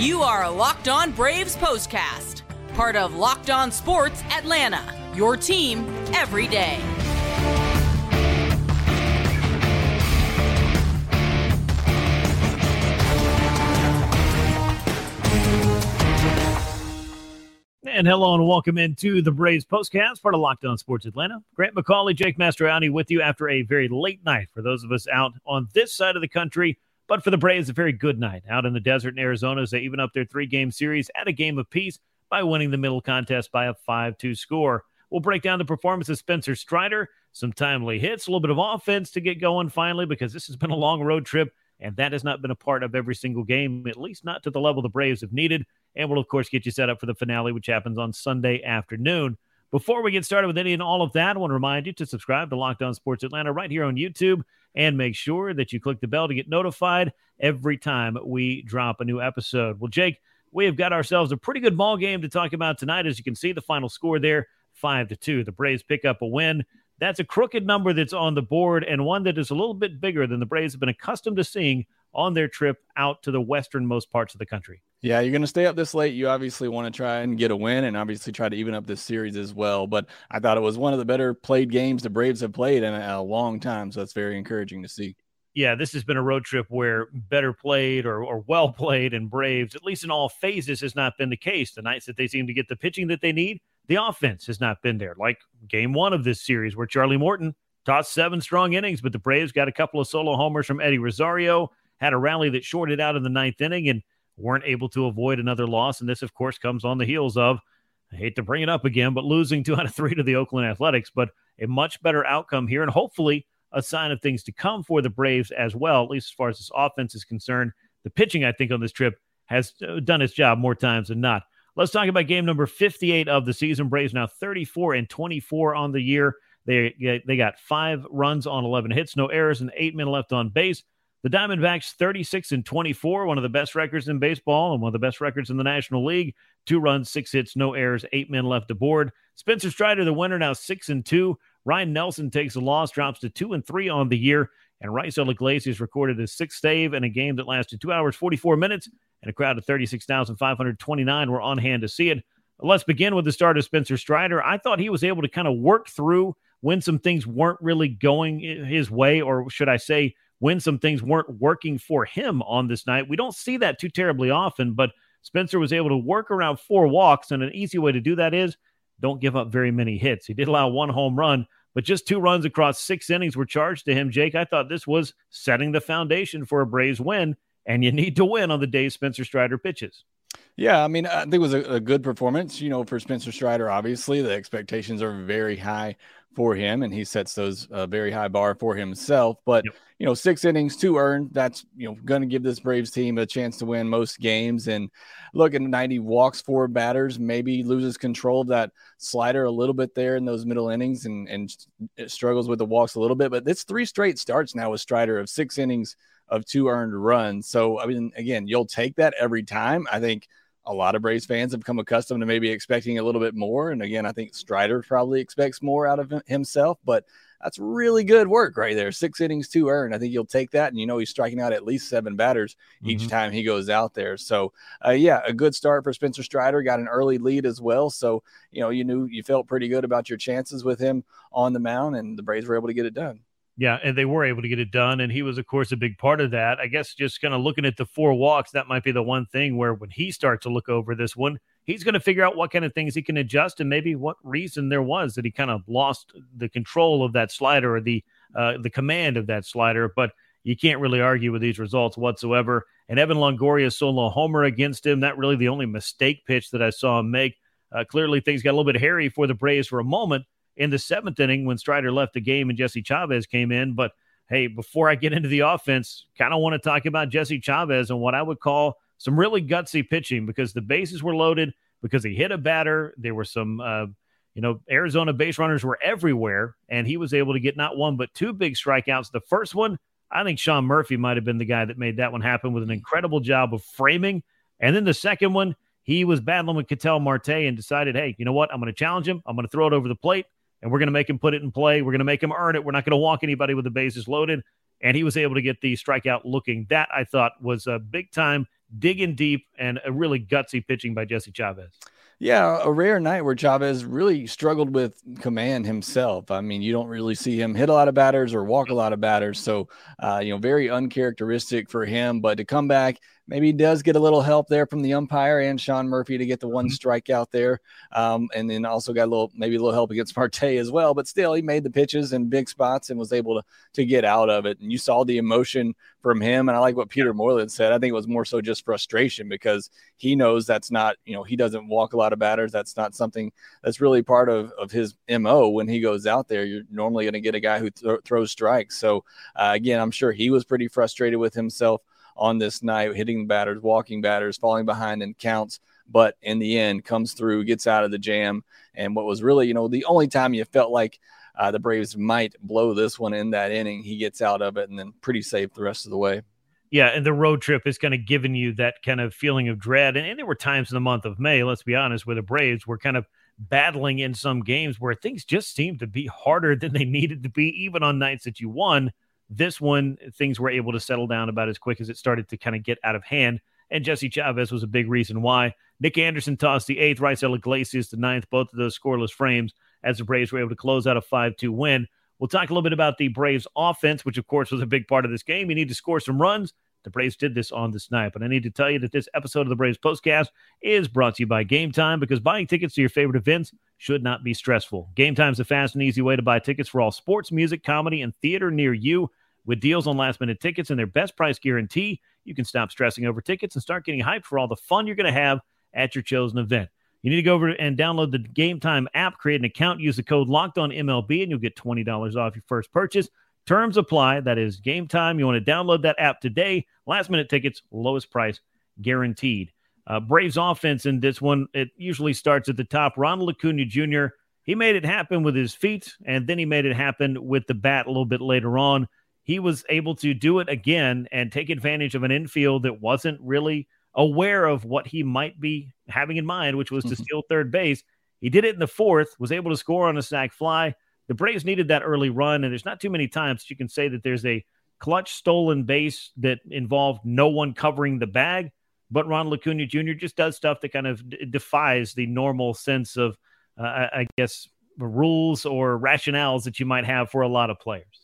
You are a Locked On Braves postcast, part of Locked On Sports Atlanta, your team every day. And hello and welcome into the Braves postcast, part of Locked On Sports Atlanta. Grant McAuley, Jake Mastroianni with you after a very late night for those of us out on this side of the country. But for the Braves, a very good night out in the desert in Arizona as they even up their three game series at a game apiece by winning the middle contest by a 5 2 score. We'll break down the performance of Spencer Strider, some timely hits, a little bit of offense to get going finally, because this has been a long road trip, and that has not been a part of every single game, at least not to the level the Braves have needed. And we'll, of course, get you set up for the finale, which happens on Sunday afternoon. Before we get started with any and all of that, I want to remind you to subscribe to Locked On Sports Atlanta right here on YouTube and make sure that you click the bell to get notified every time we drop a new episode. Well, Jake, we have got ourselves a pretty good ball game to talk about tonight. As you can see, the final score there, five to two. The Braves pick up a win. That's a crooked number that's on the board and one that is a little bit bigger than the Braves have been accustomed to seeing on their trip out to the westernmost parts of the country. Yeah, you're going to stay up this late. You obviously want to try and get a win and obviously try to even up this series as well. But I thought it was one of the better played games the Braves have played in a, long time. So that's very encouraging to see. Yeah, this has been a road trip where better played or, or well played and Braves, at least in all phases, has not been the case. The nights that they seem to get the pitching that they need, the offense has not been there. Like game one of this series, where Charlie Morton tossed seven strong innings, but the Braves got a couple of solo homers from Eddie Rosario had a rally that shorted out in the ninth inning and weren't able to avoid another loss. And this, of course, comes on the heels of, I hate to bring it up again, but losing two out of three to the Oakland Athletics, but a much better outcome here and hopefully a sign of things to come for the Braves as well, at least as far as this offense is concerned. The pitching, I think, on this trip has uh, done its job more times than not. Let's talk about game number 58 of the season. Braves now 34 and 24 on the year. They, they got five runs on 11 hits, no errors, and eight men left on base. The Diamondbacks 36 and 24, one of the best records in baseball and one of the best records in the National League. Two runs, six hits, no errors, eight men left aboard. Spencer Strider, the winner, now six and two. Ryne Nelson takes a loss, drops to two and three on the year. And Raisel Iglesias recorded his sixth save in a game that lasted two hours, 44 minutes, and a crowd of 36,529 were on hand to see it. Let's begin with the start of Spencer Strider. I thought he was able to kind of work through when some things weren't really going his way, or should I say, when some things weren't working for him on this night. We don't see that too terribly often, but Spencer was able to work around four walks, and an easy way to do that is don't give up very many hits. He did allow one home run, but just two runs across six innings were charged to him. Jake, I thought this was setting the foundation for a Braves win, and you need to win on the day Spencer Strider pitches. Yeah, I mean, I think it was a, a, good performance. You know, for Spencer Strider, obviously the expectations are very high for him, and he sets those uh, very high bar for himself. But yep. you know, six innings, two earned. That's you know going to give this Braves team a chance to win most games. And look at ninety walks four batters, maybe loses control of that slider a little bit there in those middle innings, and and struggles with the walks a little bit. But it's three straight starts now with Strider of six innings of two earned runs. So I mean, again, you'll take that every time. I think a lot of Braves fans have come accustomed to maybe expecting a little bit more. And again, I think Strider probably expects more out of himself, but that's really good work right there. Six innings, two earned. I think you'll take that. And you know, he's striking out at least seven batters each mm-hmm. time he goes out there. So, uh, yeah, a good start for Spencer Strider. Got an early lead as well. So, you know, you knew you felt pretty good about your chances with him on the mound, and the Braves were able to get it done. Yeah, and they were able to get it done. And he was, of course, a big part of that. I guess just kind of looking at the four walks, that might be the one thing where when he starts to look over this one, he's going to figure out what kind of things he can adjust and maybe what reason there was that he kind of lost the control of that slider or the uh, the command of that slider. But you can't really argue with these results whatsoever. And Evan Longoria solo homer against him. That really the only mistake pitch that I saw him make. Uh, clearly, things got a little bit hairy for the Braves for a moment in the seventh inning when Strider left the game and Jesse Chavez came in. But hey, before I get into the offense, kind of want to talk about Jesse Chavez and what I would call some really gutsy pitching because the bases were loaded because he hit a batter. There were some, uh, you know, Arizona base runners were everywhere, and he was able to get not one but two big strikeouts. The first one, I think Sean Murphy might have been the guy that made that one happen with an incredible job of framing. And then the second one, he was battling with Ketel Marte and decided, hey, you know what? I'm going to challenge him. I'm going to throw it over the plate and we're going to make him put it in play. We're going to make him earn it. We're not going to walk anybody with the bases loaded. And he was able to get the strikeout looking. That I thought was a big time digging deep and a really gutsy pitching by Jesse Chavez. Yeah, a rare night where Chavez really struggled with command himself. I mean, you don't really see him hit a lot of batters or walk a lot of batters. So, uh, you know, very uncharacteristic for him. But to come back maybe he does get a little help there from the umpire and Sean Murphy to get the one mm-hmm. strikeout there. Um, and then also got a little, maybe a little help against Marte as well. But still, he made the pitches in big spots and was able to, to get out of it. And you saw the emotion from him. And I like what Peter Moylan said. I think it was more so just frustration because he knows that's not, you know, he doesn't walk a lot of batters. That's not something that's really part of, of his MO when he goes out there. You're normally going to get a guy who th- throws strikes. So, uh, again, I'm sure he was pretty frustrated with himself on this night, hitting batters, walking batters, falling behind in counts, but in the end comes through, gets out of the jam. And what was really, you know, the only time you felt like uh, the Braves might blow this one in that inning, he gets out of it and then pretty safe the rest of the way. Yeah, and the road trip is kind of giving you that kind of feeling of dread. And, and there were times in the month of May, let's be honest, where the Braves were kind of battling in some games where things just seemed to be harder than they needed to be, even on nights that you won. This one, things were able to settle down about as quick as it started to kind of get out of hand. And Jesse Chavez was a big reason why. Nick Anderson tossed the eighth, Raisel Iglesias the ninth, both of those scoreless frames as the Braves were able to close out a 5 2 win. We'll talk a little bit about the Braves offense, which of course was a big part of this game. You need to score some runs. The Braves did this on this night. But I need to tell you that this episode of the Braves Postcast is brought to you by Game Time because buying tickets to your favorite events should not be stressful. Game Time is a fast and easy way to buy tickets for all sports, music, comedy, and theater near you. With deals on last minute tickets and their best price guarantee, you can stop stressing over tickets and start getting hyped for all the fun you're going to have at your chosen event. You need to go over and download the Game Time app, create an account, use the code Locked On MLB, and you'll get twenty dollars off your first purchase. Terms apply. That is Game Time. You want to download that app today. Last minute tickets, lowest price guaranteed. Uh, Braves offense in this one, it usually starts at the top. Ronald Acuna Jr. He made it happen with his feet, and then he made it happen with the bat a little bit later on he was able to do it again and take advantage of an infield that wasn't really aware of what he might be having in mind, which was to mm-hmm. steal third base. He did it in the fourth, was able to score on a sac fly. The Braves needed that early run, and there's not too many times you can say that there's a clutch stolen base that involved no one covering the bag. But Ronald Acuna Jr. just does stuff that kind of d- defies the normal sense of, uh, I guess, rules or rationales that you might have for a lot of players.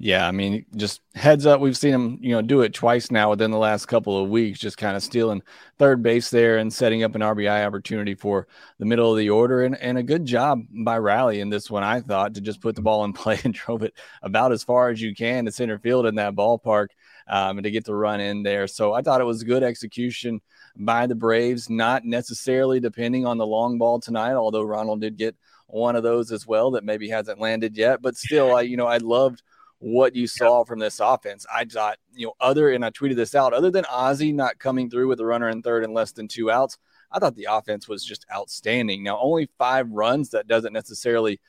Yeah, I mean, just heads up, we've seen him, you know, do it twice now within the last couple of weeks, just kind of stealing third base there and setting up an RBI opportunity for the middle of the order. And, and a good job by Riley in this one, I thought, to just put the ball in play and drove it about as far as you can to center field in that ballpark um, and to get the run in there. So I thought it was good execution by the Braves, not necessarily depending on the long ball tonight, although Ronald did get one of those as well that maybe hasn't landed yet. But still, I, you know, I loved – what you saw from this offense. I thought, you know, other, and I tweeted this out, other than Ozzie not coming through with a runner in third and less than two outs, I thought the offense was just outstanding. Now, only five runs, that doesn't necessarily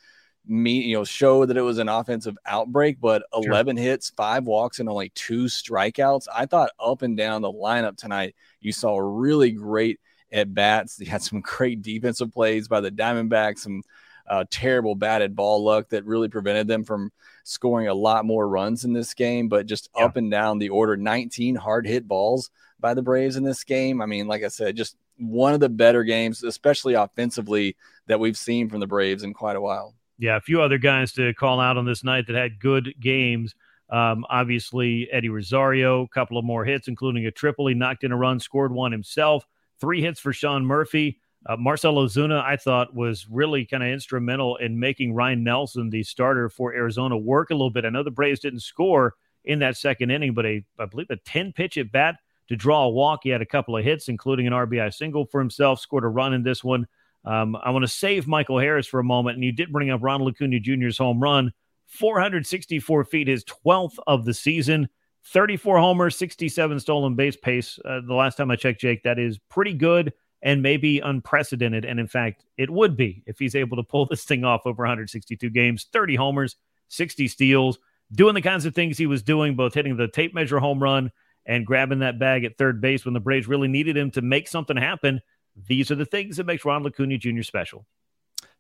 mean, you know, show that it was an offensive outbreak, but 11 hits, five walks, and only two strikeouts. I thought up and down the lineup tonight, you saw really great at bats. You had some great defensive plays by the Diamondbacks, some uh, terrible batted ball luck that really prevented them from scoring a lot more runs in this game. But just yeah. up and down the order, 19 hard hit balls by the Braves in this game. I mean, like I said, just one of the better games, especially offensively, that we've seen from the Braves in quite a while. Yeah, a few other guys to call out on this night that had good games. Um, obviously, Eddie Rosario, a couple of more hits, including a triple. He knocked in a run, scored one himself. Three hits for Sean Murphy. Uh, Marcell Ozuna, I thought, was really kind of instrumental in making Ryne Nelson, the starter for Arizona, work a little bit. I know the Braves didn't score in that second inning, but a, I believe a 10 pitch at bat to draw a walk. He had a couple of hits, including an RBI single for himself, scored a run in this one. Um, I want to save Michael Harris for a moment, and you did bring up Ronald Acuna Jr.'s home run, 464 feet, his 12th of the season. 34 homers, 67 stolen base pace. Uh, the last time I checked, Jake, that is pretty good and maybe unprecedented. And in fact, it would be if he's able to pull this thing off over 162 games, 30 homers, 60 steals, doing the kinds of things he was doing, both hitting the tape measure home run and grabbing that bag at third base when the Braves really needed him to make something happen. These are the things that makes Ron Acuna Jr. special.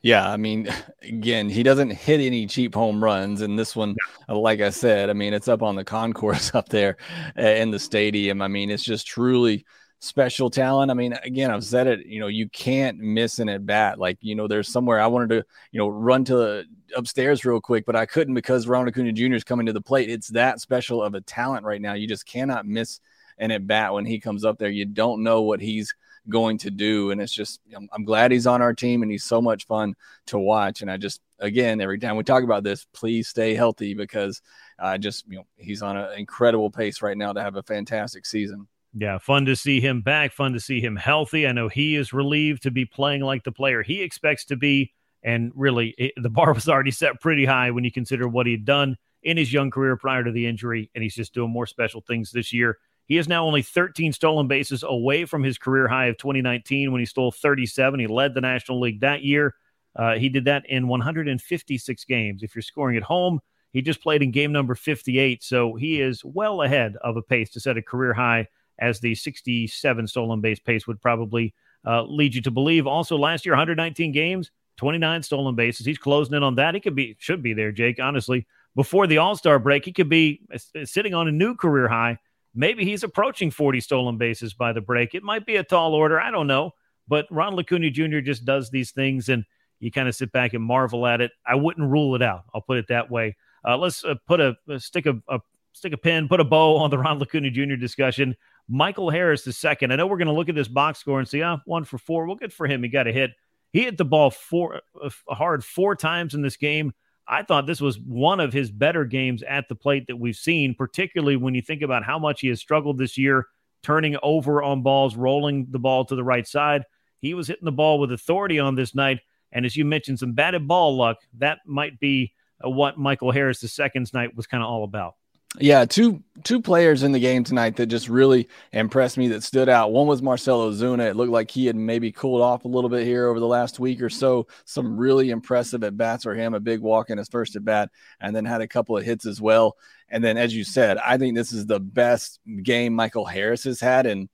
Yeah, I mean, again, he doesn't hit any cheap home runs. And this one, like I said, I mean, it's up on the concourse up there uh, in the stadium. I mean, it's just truly special talent. I mean, again, I've said it, you know, you can't miss an at bat. Like, you know, there's somewhere I wanted to, you know, run to the upstairs real quick, but I couldn't because Ronald Acuna Jr. is coming to the plate. It's that special of a talent right now. You just cannot miss an at bat when he comes up there. You don't know what he's going to do. And it's just, I'm, I'm glad he's on our team and he's so much fun to watch. And I just, again, every time we talk about this, please stay healthy because I uh, just, you know, he's on an incredible pace right now to have a fantastic season. Yeah, fun to see him back. Fun to see him healthy. I know he is relieved to be playing like the player he expects to be. And really, it, the bar was already set pretty high when you consider what he had done in his young career prior to the injury. And he's just doing more special things this year. He is now only 13 stolen bases away from his career high of 2019 when he stole 37. He led the National League that year. Uh, he did that in 156 games. If you're scoring at home, he just played in game number 58. So he is well ahead of a pace to set a career high as the 67 stolen base pace would probably uh, lead you to believe. Also, last year, 119 games, 29 stolen bases. He's closing in on that. He could be, should be there, Jake, honestly. Before the All Star break, he could be uh, sitting on a new career high. Maybe he's approaching 40 stolen bases by the break. It might be a tall order. I don't know. But Ronald Acuna Jr. just does these things, and you kind of sit back and marvel at it. I wouldn't rule it out. I'll put it that way. Uh, let's uh, put a, a stick a, a stick a pin, put a bow on the Ronald Acuna Jr. discussion. Michael Harris the second. I know we're going to look at this box score and see, ah, one for four. Well, good for him. He got a hit. He hit the ball four uh, hard four times in this game. I thought this was one of his better games at the plate that we've seen, particularly when you think about how much he has struggled this year, turning over on balls, rolling the ball to the right side. He was hitting the ball with authority on this night. And as you mentioned, some batted ball luck. That might be uh, what Michael Harris II's night was kind of all about. Yeah, two two players in the game tonight that just really impressed me that stood out. One was Marcell Ozuna. It looked like he had maybe cooled off a little bit here over the last week or so. Some really impressive at bats for him, a big walk in his first at bat, and then had a couple of hits as well. And then, as you said, I think this is the best game Michael Harris has had in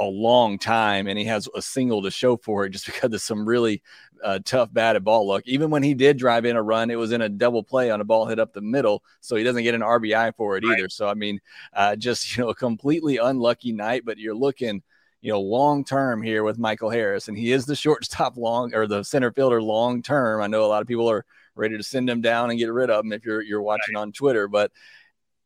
a long time and he has a single to show for it just because of some really uh, tough batted ball luck. Even when he did drive in a run, it was in a double play on a ball hit up the middle, so he doesn't get an RBI for it right. either. So I mean, uh, just you know, a completely unlucky night. But you're looking, you know, long term here with Michael Harris, and he is the shortstop long or the center fielder long term. I know a lot of people are ready to send him down and get rid of him if you're you're watching right. on Twitter, but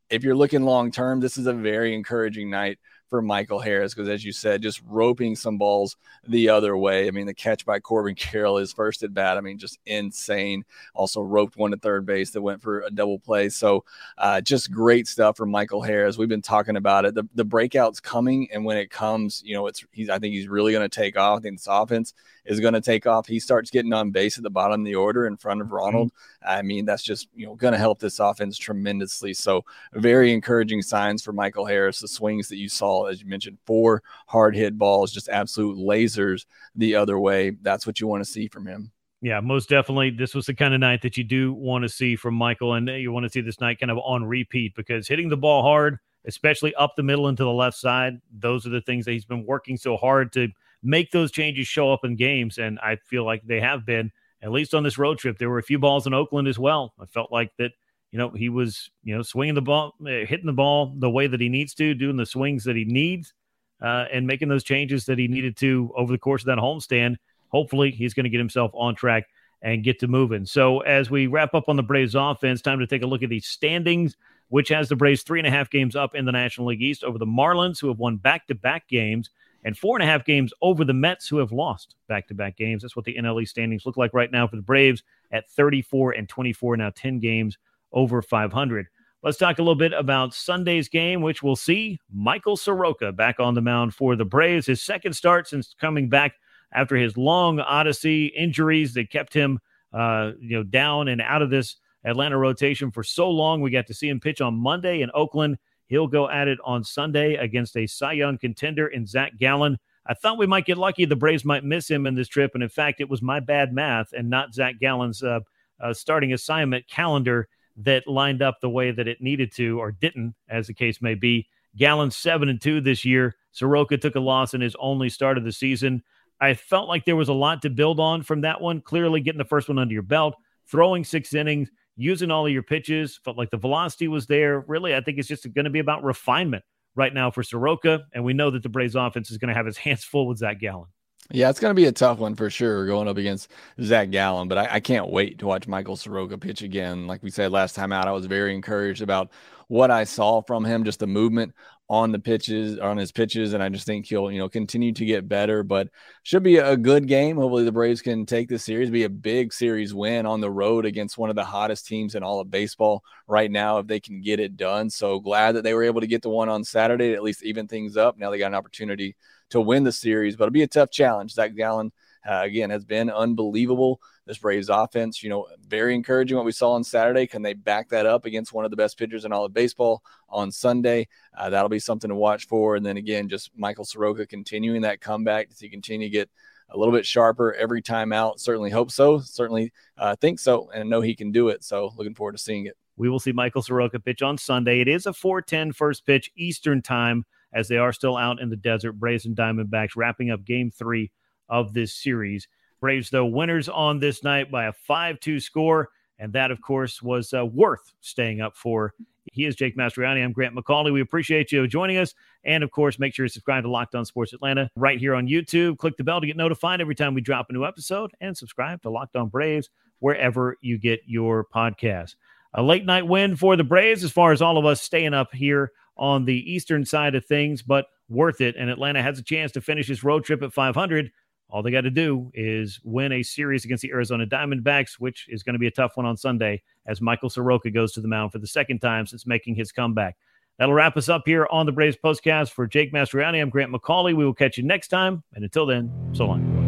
if you're looking long term, this is a very encouraging night for Michael Harris because, as you said, just roping some balls the other way. I mean, the catch by Corbin Carroll, is first at bat, I mean, just insane. Also roped one to third base that went for a double play. So, uh, just great stuff from Michael Harris. We've been talking about it. The, the breakout's coming, and when it comes, you know, it's he's. I think he's really going to take off. I think this offense is going to take off. He starts getting on base at the bottom of the order in front of mm-hmm. Ronald. I mean, that's just you know going to help this offense tremendously. So, very encouraging signs for Michael Harris. The swings that you saw as you mentioned, four hard hit balls, just absolute lasers the other way. That's what you want to see from him. Yeah, most definitely. This was the kind of night that you do want to see from Michael, and you want to see this night kind of on repeat because hitting the ball hard, especially up the middle and to the left side, those are the things that he's been working so hard to make those changes show up in games. And I feel like they have been, at least on this road trip. There were a few balls in Oakland as well. I felt like that you know, he was, you know, swinging the ball, uh, hitting the ball the way that he needs to, doing the swings that he needs, uh, and making those changes that he needed to over the course of that homestand. Hopefully, he's going to get himself on track and get to moving. So, as we wrap up on the Braves offense, time to take a look at these standings, which has the Braves three and a half games up in the National League East over the Marlins, who have won back to back games, and four and a half games over the Mets, who have lost back to back games. That's what the NLE standings look like right now for the Braves at 34 and 24, now 10 games over 500. Let's talk a little bit about Sunday's game, which we'll see Michael Soroka back on the mound for the Braves. His second start since coming back after his long odyssey, injuries that kept him, uh, you know, down and out of this Atlanta rotation for so long. We got to see him pitch on Monday in Oakland. He'll go at it on Sunday against a Cy Young contender in Zac Gallen. I thought we might get lucky. The Braves might miss him in this trip, and in fact, it was my bad math and not Zac Gallen's uh, uh, starting assignment calendar that lined up the way that it needed to or didn't, as the case may be. Gallen seven and two this year. Soroka took a loss in his only start of the season. I felt like there was a lot to build on from that one. Clearly, getting the first one under your belt, throwing six innings, using all of your pitches, felt like the velocity was there. Really, I think it's just going to be about refinement. right now for Soroka, and we know that the Braves offense is going to have his hands full with Zac Gallen. Yeah, it's going to be a tough one for sure going up against Zac Gallen, but I, I, can't wait to watch Michael Soroka pitch again. Like we said last time out, I was very encouraged about what I saw from him, just the movement on the pitches, on his pitches, and I just think he'll, you know, continue to get better. But should be a good game. Hopefully, the Braves can take the series, be a big series win on the road against one of the hottest teams in all of baseball right now if they can get it done. So glad that they were able to get the one on Saturday, at least even things up. Now they got an opportunity to win the series, but it'll be a tough challenge. Zac Gallen, uh, again, has been unbelievable. This Braves offense, you know, very encouraging what we saw on Saturday. Can they back that up against one of the best pitchers in all of baseball on Sunday? Uh, that'll be something to watch for. And then again, just Michael Soroka continuing that comeback. Does he continue to get a little bit sharper every time out? Certainly hope so. Certainly uh, think so, and know he can do it. So looking forward to seeing it. We will see Michael Soroka pitch on Sunday. It is a 4:10 first pitch Eastern time as they are still out in the desert. Braves and Diamondbacks wrapping up game three of this series. Braves, though, winners on this night by a 5 2 score. And that, of course, was uh, worth staying up for. He is Jake Mastroianni. I'm Grant McAuley. We appreciate you joining us. And of course, make sure you subscribe to Locked On Sports Atlanta right here on YouTube. Click the bell to get notified every time we drop a new episode and subscribe to Locked On Braves wherever you get your podcast. A late night win for the Braves as far as all of us staying up here on the eastern side of things, but worth it. And Atlanta has a chance to finish his road trip at 500. All they got to do is win a series against the Arizona Diamondbacks, which is going to be a tough one on Sunday as Michael Soroka goes to the mound for the second time since making his comeback. That'll wrap us up here on the Braves Postcast. For Jake Mastroianni, I'm Grant McAuley. We will catch you next time. And until then, so long.